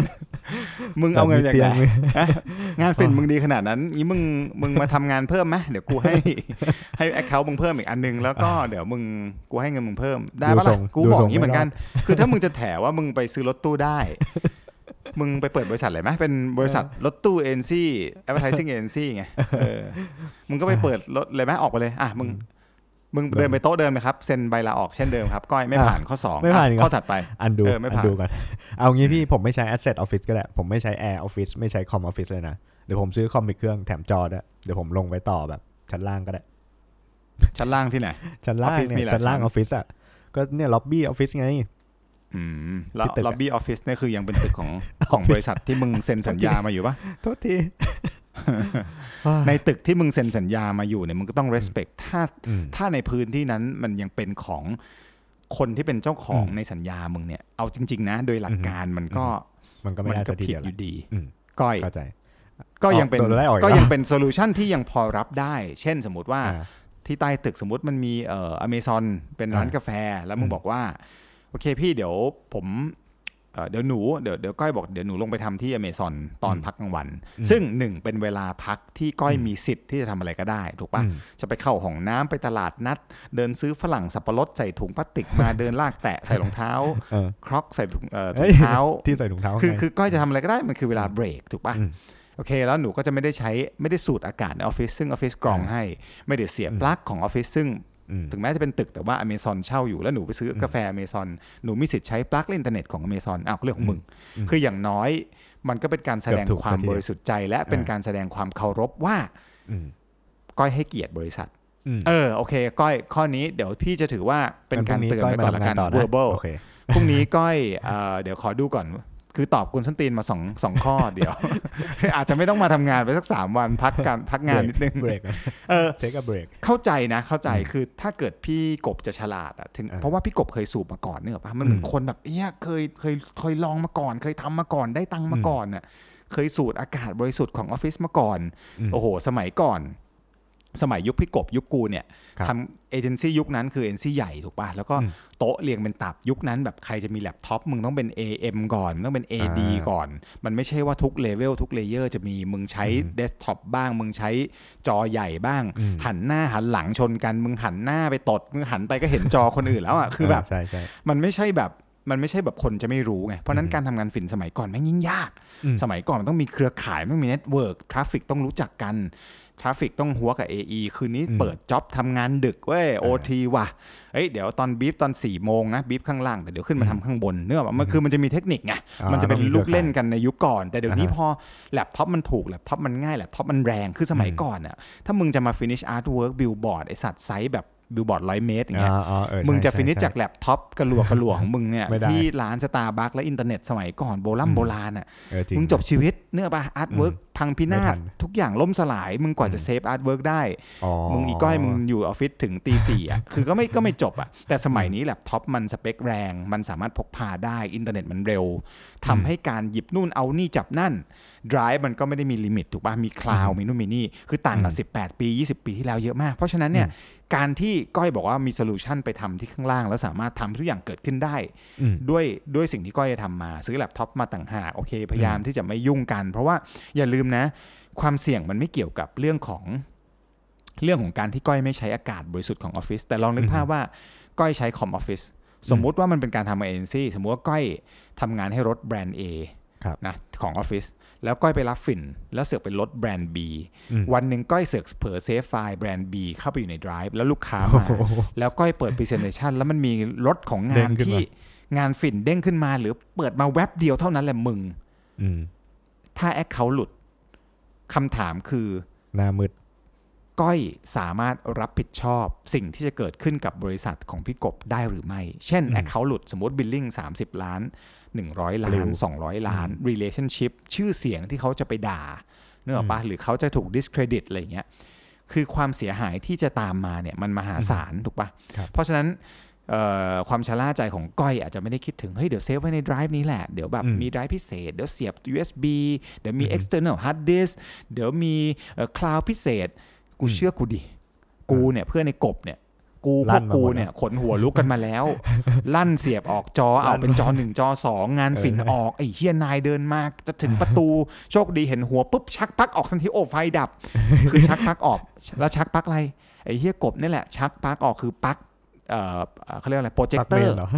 มึงเอาเงินจากตีไหยนงฮะงานฝิ่นมึงดีขนาดนั้นนี่มึงมึงมาทำงานเพิ่มไหมเดี๋ยวกูให้ให้แอคเคาท์มึงเพิ่มอีกอันนึงแล้วก็เดี๋ยวมึงกูให้เงินมึงเพิ่มได้ปะดูทรล่ะงกูดูบอกทรองย่างนี้เหมือนกันไม่คือถ้ามึงจะแถว่ามึงไปซื้อรถตู้ได้ มึงไปเปิดบริษัทเลยไหมเป็นบริษัทรถตู้เอ็นซี่แอดเวอร์ทิซิ่งเอ็นซี่ไงเออมึงก็ไปเปิดรถเลยไหมออกไปเลยอะมึงมึงเดินไปโต๊ะเดิมนะครับเซ็นใบลาออกเช่นเดิมครับก้อยไม่ผ่านข้อสองไม่ผ่านอะอีกเหรอข้อถัดไปอันดูเออไม่อันผ่านดูกันเอางี้พี่ผมไม่ใช้ Asset Office ก็ได้ผมไม่ใช้ Air Office ไม่ใช้ Com Office เลยนะเดี๋ยวผมซื้อคอมอีกเครื่องแถมจอด้วยเดี๋ยวผมลงไปต่อแบบ ชั้นล่างก็ได้ ชั้นล่างที่ไหนชั้นล่าง Office มีเนี่ยหลายชั้นล่างชั้ออฟฟิศอะก็เนี่ยล็อบบี้ออฟฟิศไงอืม แล้วที่ตึกอะล็อบบี้ออฟฟิศเนี่ยคือยังเป็นตึกของของบริษัทที่มึงเซ็นสัญญามาอยู่ปะโทษทีในตึกที่มึงเซ็นสัญญามาอยู่เนี่ยมึงก็ต้อง respect ถ้าอืมถ้าในพื้นที่นั้นมันยังเป็นของคนที่เป็นเจ้าของอืมในสัญญามึงเนี่ยเอาจริง ๆ นะ โดยหลักการมันก็มันก็ไม่มันน่าก็จะทีผิดเดียวอยู่ดีอืมก้อยเข้าใจก็ยังเป็นออกตัวได้ออกอีกก็แล้วยังเป็น solution ที่ยังพอรับได้ เช่นสมมติว่าอ่าที่ใต้ตึกสมมติมันมีเอ่ออเมซอนเป็นร้านอ่ากาแฟ แล้วมึงอืมบอกว่า โอเคพี่เดี๋ยวผมเอ่อเดี๋ยวหนูเดี๋ยวเดี๋ยวก้อยบอกเดี๋ยวหนูลงไปทำที่อเมซอนตอนพักกลางวัน ซึ่งหนึ่งเป็นเวลาพักที่ก้อยมีสิทธิ์ที่จะทำอะไรก็ได้ ถูกปะอืมจะไปเข้าห้องน้ำไปตลาดนัด เดินซื้อฝรั่งสับปะรดใส่ถุงพลาสติกมาเดินลากแตะใส่รองเท้าเออครอกใส่ถุงเอ่อถุเฮ้งยเท้าที่ใส่ถุงเท้าคือไงคือก้อยจะทำอะไรก็ได้มันคือเวลาเบรกถูกปะอืมโอเคแล้วหนูก็จะไม่ได้ใช้ไม่ได้สูดอากาศในออฟฟิศซึ่งออฟฟิศกรองอ่าให้ ไม่ได้เสียบปลั๊กของออฟฟิศซึ่งอืม ถึงแม้จะเป็นตึกแต่ว่าอเมซอนเช่าอยู่แล้วหนูไปซื้อกาแฟอเมซอนหนูมีสิทธิ์ใช้ปลั๊กเล่นอินเทอร์เน็ตของอเมซอนอ้าวเรื่องของมึงอืมคืออย่างน้อยมันก็เป็นการแสดงเกือบถูกความพอดีบริสุทธิ์ใจ และเป็นอ่าการแสดงความเคารพว่าอืมก้อยให้เกียรติบริษัทอืมเออโอเคก้อยข้อนี้เดี๋ยวพี่จะถือว่าเป็นการเตือนพรุ่ไปงก่อนละกันยมาทำงา verbal โอเคพรุ่งนี้ก้อยเอ่อเดี๋ยวขอดูก่อน คือตอบกวนส้นตีนมาสองสองข้อเดี๋ยว อาจจะไม่ต้องมาทำงานไปสักสามวันพักกันพักงานนิดนึงเบรกเออ take a break เข้าใจนะเข้าใจอืมคือถ้าเกิดพี่กบจะฉลาดอะถึงอ่าเพราะว่าพี่กบเคยสูบมาก่อนเนี่ยปะมันเหมือนอืมคนแบบเอี้ยเคยเคยเคยลองมาก่อน เคยทำมาก่อนได้ตังค์มาอืมก่อนน่ะเคยสูดอากาศบริสุทธิ์ของออฟฟิศมาก่อนอืมโอ้โห สมัยก่อน สมัยยุคพี่กบยุคกูเนี่ยครับทำเอเจนซี่ยุคนั้นคือเอเจนซี่ใหญ่ถูกป่ะแล้วก็อืมโต๊ะเรียงเป็นตับยุคนั้นแบบใครจะมีแล็ปท็อปมึงต้องเป็น AM ก่อนมึงต้องเป็น AD อ่าก่อน มันไม่ใช่ว่าทุกเลเวลทุกเลเยอร์จะมีมึงใช้อืมเดสก์ท็อปบ้าง มึงใช้จอใหญ่บ้างอืมหันหน้าหันหลังชนกัน มึงหันหน้าไปตด มึงหันไปก็เห็นจอคนอื่นแล้วอะคือแบบใช่ใช่มันไม่ใช่แบบมันไม่ใช่แบบคนจะไม่รู้ไง เพราะฉะนั้นอืมการทำงานฝิ่นสมัยก่อนแม่งยิ่งยากอืมสมัยก่อนมันต้องมีเครือข่าย มันต้องมี network traffic ต้องรู้จักกัน traffic ต้องหัวกับ AE คืนนี้อืมเปิด job ทำงานดึกเว้ยโอทีว่ะเอ้ยเดี๋ยว brief ตอน4โมงนะ brief ข้างล่างแต่เดี๋ยวขึ้นมาทำข้างบนเนื่องมันคือมันจะมีเทคนิคไงอ่ามันจะเป็นต้องมีลูกเล่นครือข่ายกันในยุคก่อน แต่เดี๋ยวนี้อ่าฮะพอแล็ปท็อปมันถูกแล็ปท็อปมันง่ายแล็ปท็อปมันแรงคือสมัยอืมก่อนอะถ้ามึงจะมา finish artwork billboard ไอสัตว์ไซส์แบบบิลบอร์ดร้อยเมตรอย่างเงี้ยอ่าอ่าเออมึงจะใช่ฟินิชใช่จากแล็ปท็อปกระหลวกกระหลวของมึงเนี่ยไม่ได้ที่ร้านสตาร์บัคและอินเทอร์เน็ตสมัยก่อนโบราณอืมโบราณอะเออจริงมึงจบชีวิตเนื้อปะอาร์ตเวิร์กพังพินาไม่ทัศนทุกอย่างล่มสลาย มึงกว่าจะอืมเซฟอาร์ตเวิร์กได้อ๋อมึงอีก้อยมึงอยู่ออฟฟิศถึงตีสี่อะคือก็ไม่ก็ไม่จบอะแต่สมัยนี้แล็ปท็อปมันสเปคแรง มันสามารถพกพาได้อินเทอร์เน็ตมันเร็วทำให้การหยิบนู่นเอานี่จับนั่น Drive มันก็ไม่ได้มี limit ถูกป่ะมี cloud อืมมีนู่นมีนี่ คือต่างกับอืม18 ปี 20 ปีที่แล้วเยอะมาก เพราะฉะนั้นเนี่ยการที่ก้อยบอกว่ามี solution ไปทำที่ข้างล่าง แล้วสามารถทำให้ทุกอย่างเกิดขึ้นได้อืมด้วยด้วยสิ่งที่ก้อยจะทำมา ซื้อแล็ปท็อปมาต่างหากโอเค พยายามที่จะไม่ยุ่งกัน เพราะว่าอย่าลืมนะ ความเสี่ยงมันไม่เกี่ยวกับเรื่องของเรื่องของการที่ก้อยไม่ใช้อากาศบริสุทธิ์ของออฟฟิศแต่ลองนึกภาพว่าก้อยใช้คอมออฟฟิศสมมุติว่ามันเป็นการทำเอเจนซี่สมมุติว่าก้อยทำงานให้รถแบรนด์ A ครับนะของออฟฟิศแล้วก้อยไปรับฝิ่น แล้วเสือกเป็นรถแบรนด์ B อืมวันหนึ่งก้อยเสือกเผลอเซฟไฟล์แบรนด์ B เข้าไปอยู่ใน Drive แล้วลูกค้าโอ้มาโหแล้วก้อยเปิด Presentation แล้วมันมีรถของเด้งานงขึ้นมาที่งานฝิ่นเด้งขึ้นมา หรือเปิดมาแว็บเดียวเท่านั้นแหละมึงอืมถ้า account หลุด คำถามคือหน้ามืดก้อยสามารถรับผิดชอบสิ่งที่จะเกิดขึ้นกับบริษัทของพี่กบได้หรือไม่ เช่นอืม account หลุดสมมติ billing 30 ล้าน 100 ล้าปลินว200 ล้าน relationship ชื่อเสียงที่เขาจะไปด่านึกออกปะหรือเขาจะถูก discredit อะไรเงี้ยคือความเสียหายที่จะตามมาเนี่ยมันมหาศาลถูกปะครับเพราะฉะนั้นเอ่อ ความชะล่าใจของก้อยอาจจะไม่ได้คิดถึง เฮ้ย เดี๋ยวเซฟไว้ใน drive นี้แหละ เดี๋ยวแบบอืมมี drive พิเศษ เดี๋ยวเสียบ USB เดี๋ยวมีอือฮึ external hard disk เดี๋ยวมีเอ่อ cloud พิเศษ กูอืมเชื่อกูดิ กูเนี่ยเพื่อนในกบเนี่ย กูพลั่วกนมากูหมดเนี่ยขนหัวลุกกันมาแล้ว ลั่นเสียบออกจอเอาลั่นเป็นจอหนึ่งจอสองงานฝิ่นเออออกไอ้เฮียนายเดินมาจะถึงประตูโชคดีเห็นหัวปุ๊บชักปลั๊กออกทันทีโอ้ไฟดับ คือชักปลั๊กออกแล้วชักปลั๊กอะไรไอ้เฮียกบนี่แหละชักปลั๊กออกคือปลั๊กเอ่อ เขาเรียกอะไรโปรเจคปักเตอเมร์นเหรอ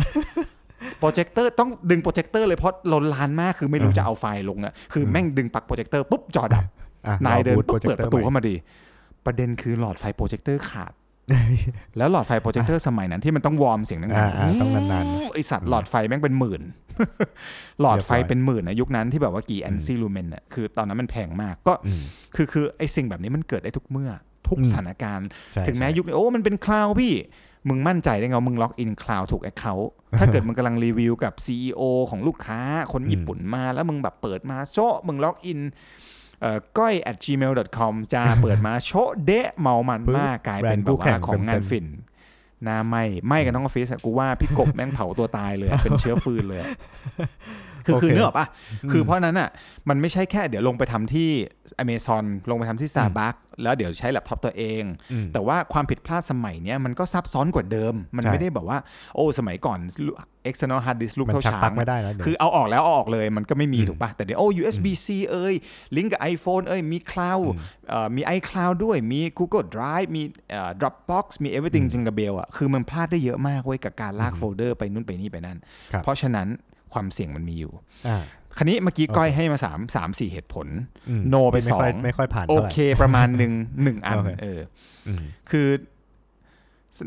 โปรเจคเตอร์ต้องดึงโปรเจคเตอร์เลยเพราะลนลานมากคือไม่รู้อ่าจะเอาไฟลงอะคืออมแม่งดึงปลั๊กโปรเจคเตอร์ปุ๊บจอดับอะนายเดินรอปุ๊บบูธเปิดประตูโจคเข้ามาดี ประเด็นคือหลอดไฟโปรเจคเตอร์ขาดแล้วหลอดไฟโปรเจคเตอร์สมัยนั้นที่มันต้องวอร์มเสียงดังอ่าอ่าต้องนานๆไอสัตว์หลอดไฟแม่งเป็นหมื่น หลอดไฟเป็นหมื่นนะยุคนั้นที่แบบว่ากี่ ANSI lumen อะคือตอนนั้นมันแพงมากก็อืมคือคือไอสิ่งแบบนี้มันเกิดได้ทุกเมื่อทุกอืมสถานการณ์ใช่ถึงแม้ใช่ยุคนี้โอ้มันเป็น cloud พี่ มึงมั่นใจได้ไงว่ามึง login cloud ถูก account ถ้าเกิดมึงกำลังรีวิวกับ CEO ของลูกค้าคนญี่ปุ่นมา แล้วมึงแบบเปิดมาโชะมึง login เอ่อก้อย at gmail.com จะเปิดมาโชะเดะเมามันมากกลายเป็นแบบว่าของงานฝิ่นหน้าไหม้ไหม้กันทั้งออฟฟิศอะกูว่าพี่กบแม่งเผาตัวตายเลยอะเป็นเชื้อฟืนเลยอะ คือคือนึกออกปะคือเพราะฉะนั้นอะมันไม่ใช่แค่เดี๋ยวลงไปทำที่ Amazon ลงไปทำที่ Starbucks แล้วเดี๋ยวใช้แล็ปท็อปตัวเองอืมแต่ว่าความผิดพลาดสมัยเนี้ยมันก็ซับซ้อนกว่าเดิม มันใช่ไม่ได้แบบว่า โอ้สมัยก่อน external hard disk ลูกมันเท่าชักช้าปลังกไม่ได้แล้วเดี๋ยวคือเอาออกแล้วเอาออกเลยมันก็ไม่มีอืมถูกปะแต่เดี๋ยวโอ้ USB C เอ้ยลิงก์กับ iPhone เอ้ยมี cloud เอ่อมี iCloud ด้วยมี Google Drive มีเอ่อ Dropbox มี everything จิงกับเบลอะคือมันพลาดได้เยอะมากเว้ยกับการลากโฟลเดอร์ไปนู่นไปนี่ไปนั่นครับเพราะฉะนั้น ความเสี่ยงมันมีอยู่อ่าคันนี้เมื่อกี้โอเคก้อยให้มาสามสามสี่เหตุผลอืม no ไปม่ค่ยสองไม่ค่อยผ่านโอเท่าไหร่เคประมาณหนึ่งหนึ่งอันโอเคเอออืมคือ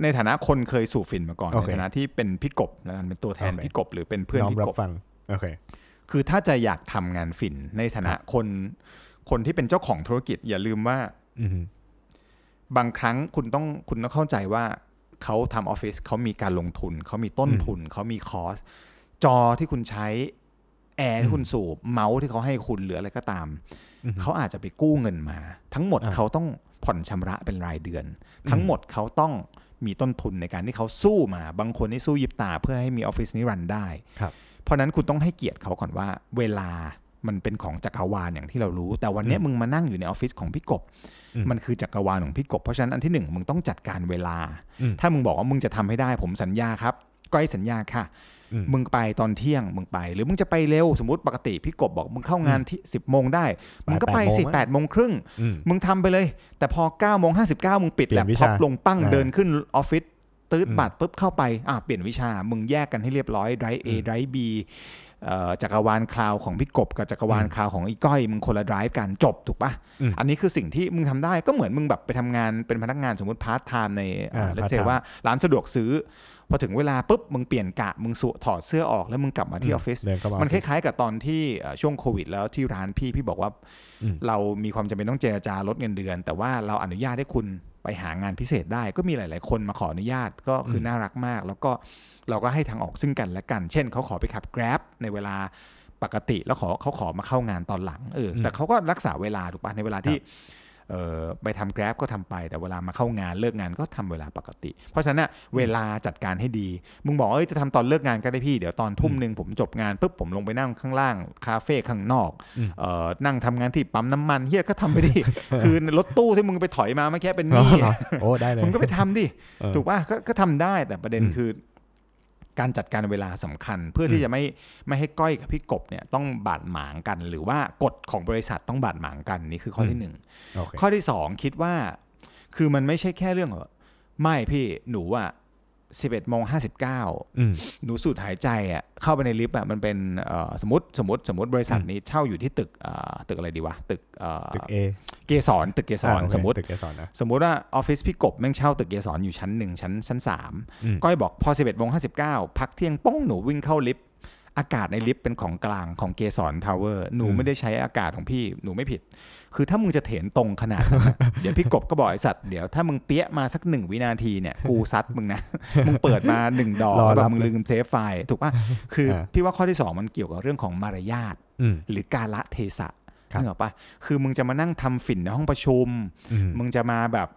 ในฐานะคนเคยสู่ฟินมาก่อนโอเคในฐานะที่เป็นพี่กบแล้วกันเป็นตัวแทนโอเคพี่กบหรือเป็นเพื่อนน้อมพี่รับกบฟังโอเคคือถ้าจะอยากทำงานฟินในฐานะคน คนที่เป็นเจ้าของธุรกิจ อย่าลืมว่าอืมบางครั้งคุณต้องคุณต้องเข้าใจว่าเขาทำออฟฟิศเขามีการลงทุน เขามีต้นทุน เขามีคอส จอที่คุณใช้แอร์ที่คุณสูบเมาส์ที่เขาให้คุณหรืออะไรก็ตามอือฮึเขาอาจจะไปกู้เงินมา ทั้งหมดอ่าเขาต้องผ่อนชำระเป็นรายเดือน ทั้งหมดเขาต้องมีต้นทุนในการที่เขาสู้มา บางคนที่สู้ยิบตาเพื่อให้มีออฟฟิศนี้รันได้ครับเพราะฉะนั้นคุณต้องให้เกียรติเขาก่อนว่า เวลามันเป็นของจักรวาลอย่างที่เรารู้ แต่วันเนี้ยมึงมานั่งอยู่ในออฟฟิศของพี่กบอืมมันคือจักรวาลของพี่กบ เพราะฉะนั้นอันที่หนึ่งมึงต้องจัดการเวลาอืมถ้ามึงบอกว่ามึงจะทำให้ได้ผมสัญญาครับ ก้อยสัญญาค่ะอื มมึงไปตอนเที่ยงมึงไป หรือมึงจะไปเร็วสมมติปกติพี่กบบอกมึงเข้างานที่สิบโมงได้ มึงก็ไปสิ8แปดโมงครึ่งอืมมึงทำไปเลย แต่พอเก้าโมงห้าสิบเก้ามึงปิดเปลี่แล็ยปนวิท็อปชาลงปั้งอ่าเดินขึ้นออฟฟิศตืดอืมบัตรปุ๊บเข้าไปอะเปลี่ยนวิชา มึงแยกกันให้เรียบร้อยไดรฟ์ A ไดรฟ์ B เอ่อจักรวาล cloud ของพี่กบกับจักรวาล cloud ของอีก้อย มึงคนละ drive กันจบถูกปะอืมอันนี้คือสิ่งที่มึงทำได้ก็เหมือนมึงแบบไปทำงานเป็นพนักงานสมมติ part time ในอ่าเซเว่นร้านสะดวกซื้อ พอถึงเวลาปุ๊บมึงเปลี่ยนกะมึงสุถอดเสื้อออกแล้วมึงกลับมาที่ออฟฟิศเดินเข้ามามันคล้ายๆ กับตอนที่เอ่อช่วงโควิด แล้วที่ร้านพี่พี่บอกว่าอืมเรามีความจำเป็นต้องเจรจาลดเงินเดือน แต่ว่าเราอนุญาตให้คุณไปหางานพิเศษได้ก็มีหลาย ๆ คนมาขออนุญาตก็คืออมน่ารักมาก แล้วก็เราก็ให้ทางออกซึ่งกันและกัน เช่นเขาขอไปขับ Grab ในเวลาปกติแล้วขอเขาขอมาเข้างานตอนหลังเอออมแต่เขาก็รักษาเวลาถูกปะในเวลาที่เออ ไปทำ Grab ก็ทำไป แต่เวลามาเข้างานเลิกงานก็ทำเวลาปกติ เพราะฉะนั้นน่ะเวลาจัดการให้ดี มึงบอกว่าเอ้ยจะทำตอนเลิกงานก็ได้พี่ เดี๋ยวตอนทุ่มหนึ่งผมจบงานปุ๊บผมลงไปนั่งข้างล่างคาเฟ่ข้างนอกอืมเอ่อนั่งทำงานที่ปั๊มน้ำมันเฮียก็ทำไปดิคือรถตู้ที่มึงไปถอยมาเมื่อกี้เป็นหอ๋อนี้เหรอโอ้ได้เลยมึงก็ไปทำดิเออถูกป่ะก็ก็ทำได้แต่ประเด็นอืมคือ การจัดการเวลาสำคัญ เพื่อที่จะไม่ไม่ให้ก้อยกับพี่กบเนี่ยต้องบาดหมางกัน หรือว่ากฎของบริษัทต้องบาดหมางกันนี่คือข้อที่หนึ่งโอเคข้อที่สองคิดว่า คือมันไม่ใช่แค่เรื่องว่าไม่พี่หนูอะ สิบเอ็ดโมงห้าสิบเก้าอืมหนูสูดหายใจอะเข้าไปในลิฟต์อะมันเป็นเอ่อสมมติสมมติสมมติบริษัทนี้เช่าอยู่ที่ตึกเอ่อตึกอะไรดีวะตึกเอ่อตึกเอเกสรตึกเกสรโอเคสมมติตึกเกสรนะสมมุติว่าออฟฟิศพี่กบแม่งเช่าตึกเกสรอยู่ชั้นหนึ่งชั้นชั้นสามอืมก้อยบอกพอ 11โมง59 พักเที่ยงป้องหนูวิ่งเข้าลิฟต์ อากาศในลิฟต์เป็นของกลางของเกสรทาวเวอร์หนูอืมไม่ได้ใช้อากาศของพี่หนูไม่ผิด คือถ้ามึงจะเถรตรงขนาดนั้นอะเดี๋ยวพี่กบก็บอกไอ้สัตว์เดี๋ยวถ้ามึงเปี้ยมาสักหนึ่งวินาทีเนี่ยกูซัดมึงนะ มึงเปิดมาหนึ่งดอกรอแล้วรัแบบบมึงเลยลืมเซฟไฟล์ถูกป่ะคืออาพี่ว่าข้อที่สองมันเกี่ยวกับเรื่องของมารยาทอืมหรือกาลเทศะครับนึกออกปะคือมึงจะมานั่งทำฝิ่นในห้องประชุมอืมมึงจะมาแบบ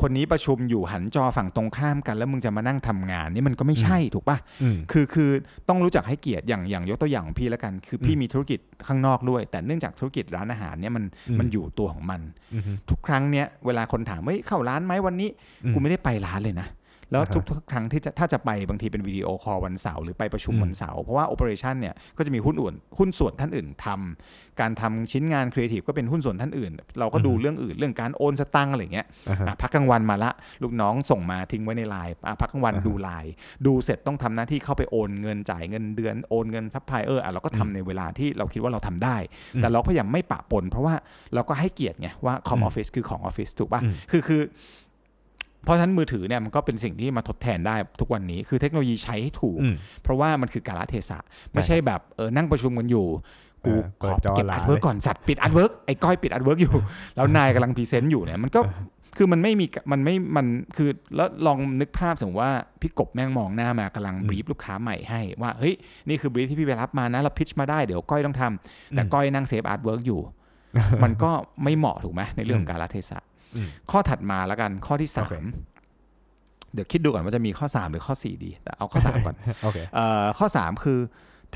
คนนี้ประชุมอยู่หันจอฝั่งตรงข้ามกัน แล้วมึงจะมานั่งทำงานนี่มันก็ไม่ใช่ถูกปะอืมคือคือต้องรู้จักให้เกียรติอย่างอย่างยกตัวอย่างของพี่แล้วกัน คือพี่อืมมีธุรกิจข้างนอกด้วย แต่เนื่องจากธุรกิจร้านอาหารเนี่ยมันอืมมันอยู่ตัวของมันอืมทุกครั้งเนี่ยเวลาคนถามว่าเฮ้ยเข้าร้านไหมวันนี้อืมกูไม่ได้ไปร้านเลยนะ แล้วอ่าฮะทุกทุกครั้งที่จะถ้าจะไปบางทีเป็น video call วันเสาร์หรือไปประชุมอืมวันเสาร์เพราะว่า operation เนี่ยก็จะมีหุ้นอื่นหุ้นส่วนท่านอื่นทำการทำชิ้นงานครีเอทีฟก็เป็นหุ้นส่วนท่านอื่น เราก็ดูเรื่องอื่นเรื่องการโอนสตังค์อะไรอย่างเงี้ยอ่าฮะอะพักกลางวันมาละลูกน้องส่งมาทิ้งไว้ในไลน์อะพักกลางวันอ่าฮะดูไลน์ดูเสร็จต้องทำหน้าที่เข้าไปโอนเงินจ่ายเงินเดือนโอนเงินซัพพลายเออร์อะเราก็ทำในเวลาที่เราคิดว่าเราทำได้อืมแต่เราก็ยังไม่ปะปน เพราะว่าเราก็ให้เกียรติไงว่าคอมอืมอฟฟิศคือของออฟฟิศถูกป่ะอืมคือคือ เพราะฉะนั้นมือถือเนี่ยมันก็เป็นสิ่งที่มาทดแทนได้ทุกวันนี้ คือเทคโนโลยีใช้ให้ถูกอืมเพราะว่ามันคือกาลเทศะ ไม่ใช่แบบเออนั่งประชุมกันอยู่กูเออเปิดจอขอเก็บหลาอาร์ตเวิร์กเลยก่อนสัตว์ปิด artwork ไอ้ก้อยปิด artwork อยู่ แล้วนายกำลัง present อยู่เนี่ยมันก็คือมันไม่มีมันไม่มันคือแล้วลองนึกภาพสมมติว่าพี่กบแม่งมองหน้ามากำลัง brief ลูกค้าใหม่ให้ว่าเฮ้ยนี่คือ brief ที่พี่ไปรับมานะเรา pitch มาได้เดี๋ยวก้อยต้องทำแต่ก้อยนั่งเซฟ artwork อยู่ มันก็ไม่เหมาะถูกไหมในเรื่องของการละเทศะอืม ข้อถัดมาแล้วกันข้อที่สามโอเคเดี๋ยวคิดดูก่อนว่าจะมีข้อ 3 หรือข้อ 4 ดีแต่เอาข้อ 3 ก่อนโอเคเอ่อข้อ 3 คือ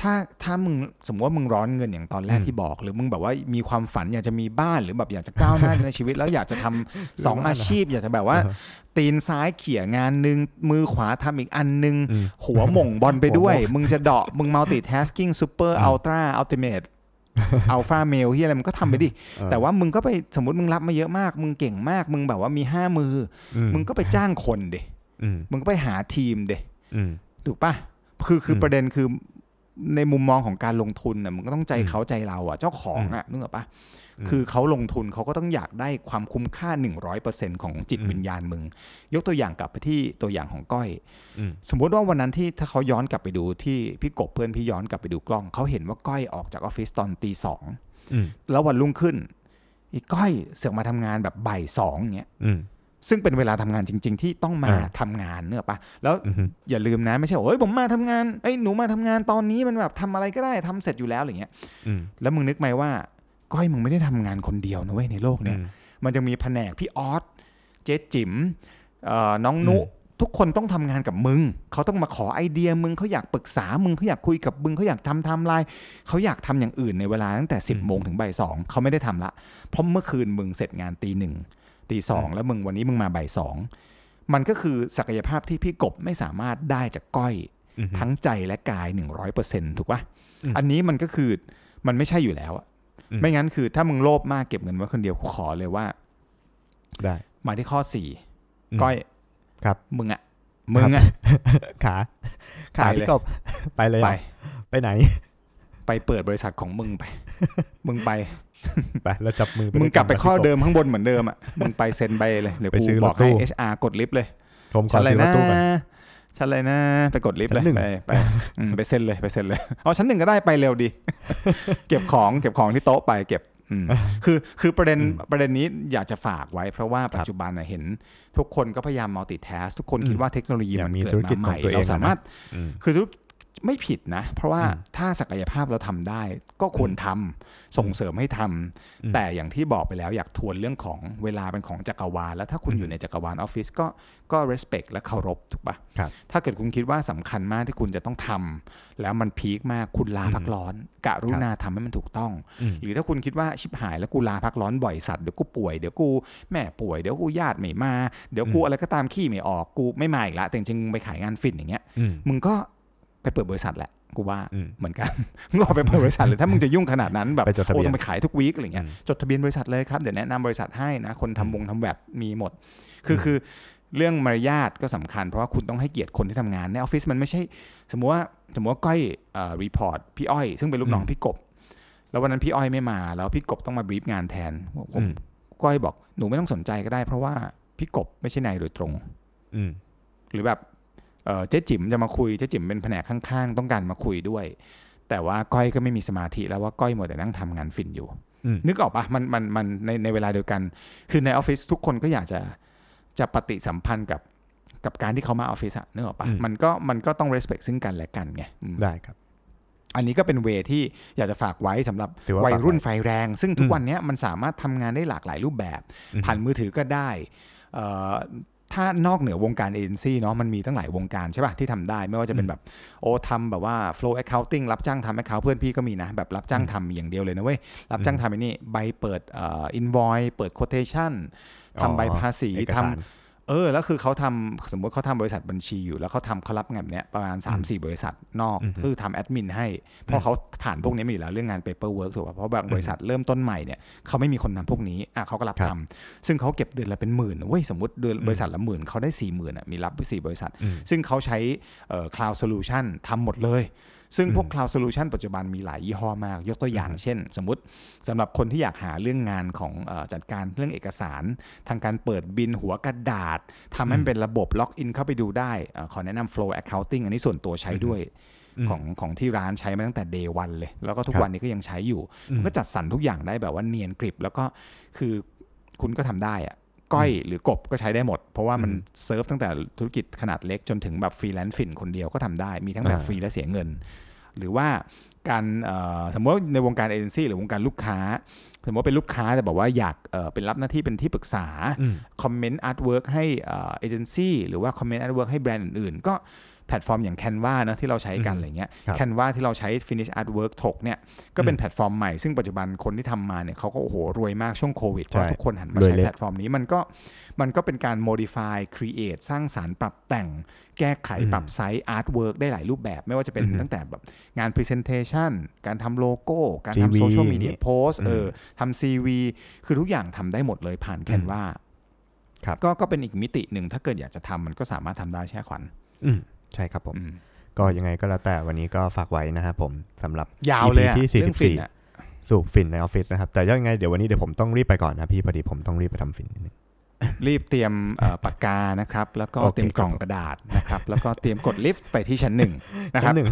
ถ้าถ้ามึงสมมติว่ามึงร้อนเงินอย่างตอนแรกอืมที่บอก หรือมึงแบบว่ามีความฝันอยากจะมีบ้านหรือแบบอยากจะก้าวหน้าในชีวิต แล้วอยากจะทำสองอาชีพ อยากจะแบบว่า ตีนซ้ายเขี่ยงานหนึ่งมือขวาทำอีกอันหนึงอืมหัวหม่งบอลไปด้วยหัวหม่งมึงจะเดาะมึง multitasking super อืม ultra ultimate alpha male ที่อะไรมึงก็ทำไปดิเออแต่ว่ามึงก็ไปสมมติมึงรับมาเยอะมาก มึงเก่งมาก มึงแบบว่ามีห้ามืออือมึงก็ไปจ้างคนเดอืมมึงก็ไปหาทีมเดอืมถูกปะคือคืออมประเด็นคือในมุมมองของการลงทุนน่ะมึงก็ต้องใจอืมเขาใจเราอะ เจ้าของอะนึกออกปะอืม คือเขาลงทุนเขาก็ต้องอยากได้ความคุ้มค่า 100%ของจิตอืมวิญญาณมึง ยกตัวอย่างกลับไปที่ตัวอย่างของก้อยอืมสมมุติว่าวันนั้นที่ถ้าเขาย้อนกลับไปดูที่พี่กบเพื่อนพี่ย้อนกลับไปดูกล้อง เขาเห็นว่าก้อยออกจากออฟฟิศตอนตีสองอืมแล้ววันรุ่งขึ้นอีก้อยเสือกมาทำงานแบบบ่ายสองเงี้ยอืมซึ่งเป็นเวลาทำงานจริง ๆ ที่ต้องมาอ่าทำงานเนอะปะแล้วอืมอย่าลืมนะไม่ใช่ว่าเฮ้ยผมมาทำงานเอ้ยหนูมาทำงานตอนนี้มันแบบทำอะไรก็ได้ทำเสร็จอยู่แล้วอะไรเงี้ยอืมแล้วมึงนึกไหมว่า ก้อยมึงไม่ได้ทำงานคนเดียวนะเว้ยในโลกเนี่ยอืมมันจะมีแผนกพี่ออสเจ๊จิ๋มเอ่อน้องนุอืมทุกคนต้องทำงานกับมึง เขาต้องมาขอไอเดียมึงเขาอยากปรึกษามึงเขาอยากคุยกับมึงเขาอยากทำไทม์ไลน์เขาอยากทำอย่างอื่นในเวลาตั้งแต่ 10บโมงถึงบ่ายสองเขาไม่ได้ทำละ เพราะเมื่อคืนมึงเสร็จงานตีหนึ่งตีสองแล้วมึงวันนี้มึงมาบ่ายสองมันก็คือศักยภาพที่พี่กบไม่สามารถได้จากก้อยอืมทั้งใจและกาย 100%ถูกปะอืมอันนี้มันก็คือมันไม่ใช่อยู่แล้วอะอืม ไม่งั้นคือถ้ามึงโลภมากเก็บเงินไว้คนเดียวกูขอเลยว่า ได้ มาที่ข้อสี่อืมก้อยครับ มึงอะมึงอะขาขาไปเลยพี่กบไปเลยเหรไปอไปไหน ไปเปิดบริษัทของมึงไป มึงไปไปแล้วจับมือมึงกลับไปด้วยนข้อพี่เดิมข้างบนเหมือนเดิมอะมึงไปเซ็นใบเลยเดี๋ยวไปกูซื้อรถบอกให้ตู้ HR กดลิฟต์เลยชมก่อนชั้นอะไรซื้อรถนะตู้ก่อน ชั้นอะไรนะ ไปกดลิฟต์เลยชั้นหนึ่งไปไปอืมไปเซ็นเลยไปเซ็นเลยเอาชั้นหนึ่งก็ได้ไปเร็วดี เก็บของเก็บของที่โต๊ะไปเก็บอืมคือคือประเด็นประเด็นนี้อยากจะฝากไว้ เพราะว่าปัจจุบันน่ะเห็น ทุกคนก็พยายาม multitask ทุกคนคิดว่าเทคโนโลยีอยากมันมีเกิดธุรกิจมาใหม่ของตัวเองเราสามารถอืมคือธุรกิจ ไม่ผิดนะ เพราะว่าอืมถ้าศักยภาพเราทำได้ ก็ควรทำส่งเสริมให้ทำอืมแต่อย่างที่บอกไปแล้วอยากทวนเรื่องของเวลาเป็นของจักรวาล แล้วถ้าคุณอืมอยู่ในจักรวาลออฟฟิศก็ก็ respect และเคารพถูกปะครับถ้าเกิดคุณคิดว่าสำคัญมากที่คุณจะต้องทำแล้วมันพีคมากคุณลาพักร้อนกะรุณาทำให้มันถูกต้องอืมหรือถ้าคุณคิดว่าชิบหายแล้วกูลาพักร้อนบ่อยสัตว์เดี๋ยวกูป่วยเดี๋ยวกูแม่ป่วยเดี๋ยวกูญาติไม่มาเดี๋ยวกูอืมอะไรก็ตามขี้ไม่ออกกูไม่มาอีกละแต่จริงๆไปขายงานฝิ่นอย่างเงี้ยอืมมึงก็ ไปเปิดบริษัทแหละกูว่าอืมเหมือนกันมึงออกไปเปิดบริษัทเลยถ้ามึงจะยุ่งขนาดนั้นแบบไปจดทะเบียนโอ้ต้องไปขายทุก week อะไรเงี้ยอืมจดทะเบียนบริษัทเลยครับเดี๋ยวแนะนำบริษัทให้นะคนทำอืมวงทำ VAT มีหมด คือคือเรื่องมารยาทก็สำคัญ เพราะว่าคุณต้องให้เกียรติคนที่ทำงานในออฟฟิศมันไม่ใช่ สมมติว่าสมมติว่าก้อยเอ่อ report พี่อ้อย ซึ่งเป็นลูกน้องพี่กบ แล้ววันนั้นพี่อ้อยไม่มา แล้วพี่กบต้องมาบรีฟงานแทนผมอืมก้อยบอกหนูไม่ต้องสนใจก็ได้ เพราะว่าพี่กบไม่ใช่นายโดยตรง อืมหรือแบบ เอ่อเจ๊จิ๋มจะมาคุยเจ๊จิ๋มเป็นแผนกข้างๆ ต้องการมาคุยด้วย แต่ว่าก้อยก็ไม่มีสมาธิแล้วว่าก้อยหมดแต่นั่งทำงานฟินอยู่อืมนึกออกปะมันมันมันในในเวลาเดียวกัน คือในออฟฟิศทุกคนก็อยากจะจะปฏิสัมพันธ์กับกับการที่เขามาออฟฟิศอะนึกออกปะอืมมันก็มันก็ต้อง respect ซึ่งกันและกันไงอืมได้ครับอันนี้ก็เป็นเวที่อยากจะฝากไว้สำหรับถือว่าวัยรุ่นฝากไว้ไฟแรง ซึ่งทุกอืมวันเนี้ยมันสามารถทำงานได้หลากหลายรูปแบบอืมผ่านมือถือก็ได้เอ่อ ถ้านอกเหนือวงการเอเจนซี่เนาะมันมีตั้งหลายวงการใช่ป่ะที่ทำได้ไม่ว่าจะเป็นแบบโอ้ทำแบบว่า flow accounting รับจ้างทำ account เพื่อนพี่ก็มีนะแบบรับจ้างทำอย่างเดียวเลยนะเว้ยรับจ้างทำไอ้นี่ใบเปิดเอ่อ invoice เปิด quotation ทำใบภาษีเอกทำสาร เออแล้วคือเขาทำสมมติเขาทำบริษัทบัญชีอยู่ แล้วเขาทำเขารับงานแบบเนี้ยประมาณ 3 4 บริษัทนอกอืมคือทำแอดมินให้ เพราะเขาผ่านพวกนี้มาอยู่แล้วเรื่องงาน paperwork ถูกป่ะเพราะบางบริษัทเริ่มต้นใหม่เนี่ยเขาไม่มีคนทำพวกนี้อะเขาก็รับครับทำซึ่งเขาเก็บเดือนละเป็นหมื่นเว้ยสมมติเดือนอืมบริษัทละหมื่นเขาได้สี่หมื่นอะมีรับไปสี่บริษัทอืมซึ่งเขาใช้เอ่อ cloud solution ทำหมดเลย ซึ่งพวกอืม cloud solution ปัจจุบันมีหลายยี่ห้อมาก ยกตัวอย่างเช่น สมมติสำหรับคนที่อยากหาเรื่องงานของเออจัดการเรื่องเอกสาร ทางการเปิดบินหัวกระดาษทำให้มันเป็นระบบล็อกอินเข้าไปดูได้เอ่อขอแนะนำ FlowAccount อันนี้ส่วนตัวใช้ด้วยอืมของของที่ร้านใช้มาตั้งแต่ day one เลย แล้วก็ทุกครับวันนี้ก็ยังใช้อยู่อืมมันก็จัดสรรทุกอย่างได้แบบว่าเนียนกริบ แล้วก็คือคุณก็ทำได้อะ ก้อยหรือกบก็ใช้ได้หมด เพราะว่ามันอืมเซิร์ฟตั้งแต่ธุรกิจขนาดเล็กจนถึงแบบฟรีแลนซ์ฟินคนเดียวก็ทำได้มีทั้งแบบอ่าฟรีและเสียเงิน หรือว่าการเอ่อสมมติว่าในวงการเอเจนซี่หรือวงการลูกค้า สมมติว่าเป็นลูกค้าแต่บอกว่าอยากเอ่อเป็นรับหน้าที่เป็นที่ปรึกษาอืมคอมเมนต์ artwork ให้เอเจนซี่หรือว่าคอมเมนต์ artwork ให้แบรนด์อื่นๆ ก็แพลตฟอร์มอย่าง Canva นะที่เราใช้กันอืมอะไรเงี้ยครับ Canva ที่เราใช้ Finish Artwork ถกเนี่ยก็เป็นแพลตฟอร์มใหม่ซึ่งปัจจุบันคนที่ทำมาเนี่ยเขาก็โอ้โหรวยมากช่วงโควิดเพราะใช่ทุกคนหันมารวยใช้เล็กแพลตฟอร์มนี้มันก็มันก็เป็นการ modify create สร้างสรรค์ปรับแต่ง แก้ไขอืมปรับไซส์ artwork ได้หลายรูปแบบ ไม่ว่าจะเป็นอือฮึตั้งแต่แบบงาน presentation การทำโลโก้ การ CV ทำ social media นี่ post เออมทำ CV คือทุกอย่างทำได้หมดเลยผ่าน Canva ครับก็ก็เป็นอีกมิติหนึ่งถ้าเกิดอยากจะทำมันก็สามารถทำได้เช่นกันอืมใช่ครับผมอืมก็ยังไงก็แล้วแต่วันนี้ก็ฝากไว้นะครับผมสำหรับยาวเลยอะ EP ที่เรื่องฟิน44อะสูตรฟินในออฟฟิศนะครับ แต่ยังไงเดี๋ยววันนี้เดี๋ยวผมต้องรีบไปก่อนนะพี่พอดีผมต้องรีบไปทำฟินนิดนึง รีบเตรียมเอ่อปากกานะครับ แล้วก็โอเคเตรียมกล่องครับกระดาษนะครับ แล้วก็เตรียมกดลิฟต์ไปที่ชั้นหนึ่งนะครับนิดหนึ่ง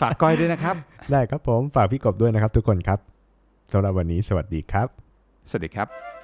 ฝากก้อยด้วยนะครับ ได้ครับผมฝากพี่กบด้วยนะครับ ทุกคนครับสำหรับวันนี้สวัสดีครับ สวัสดีครับ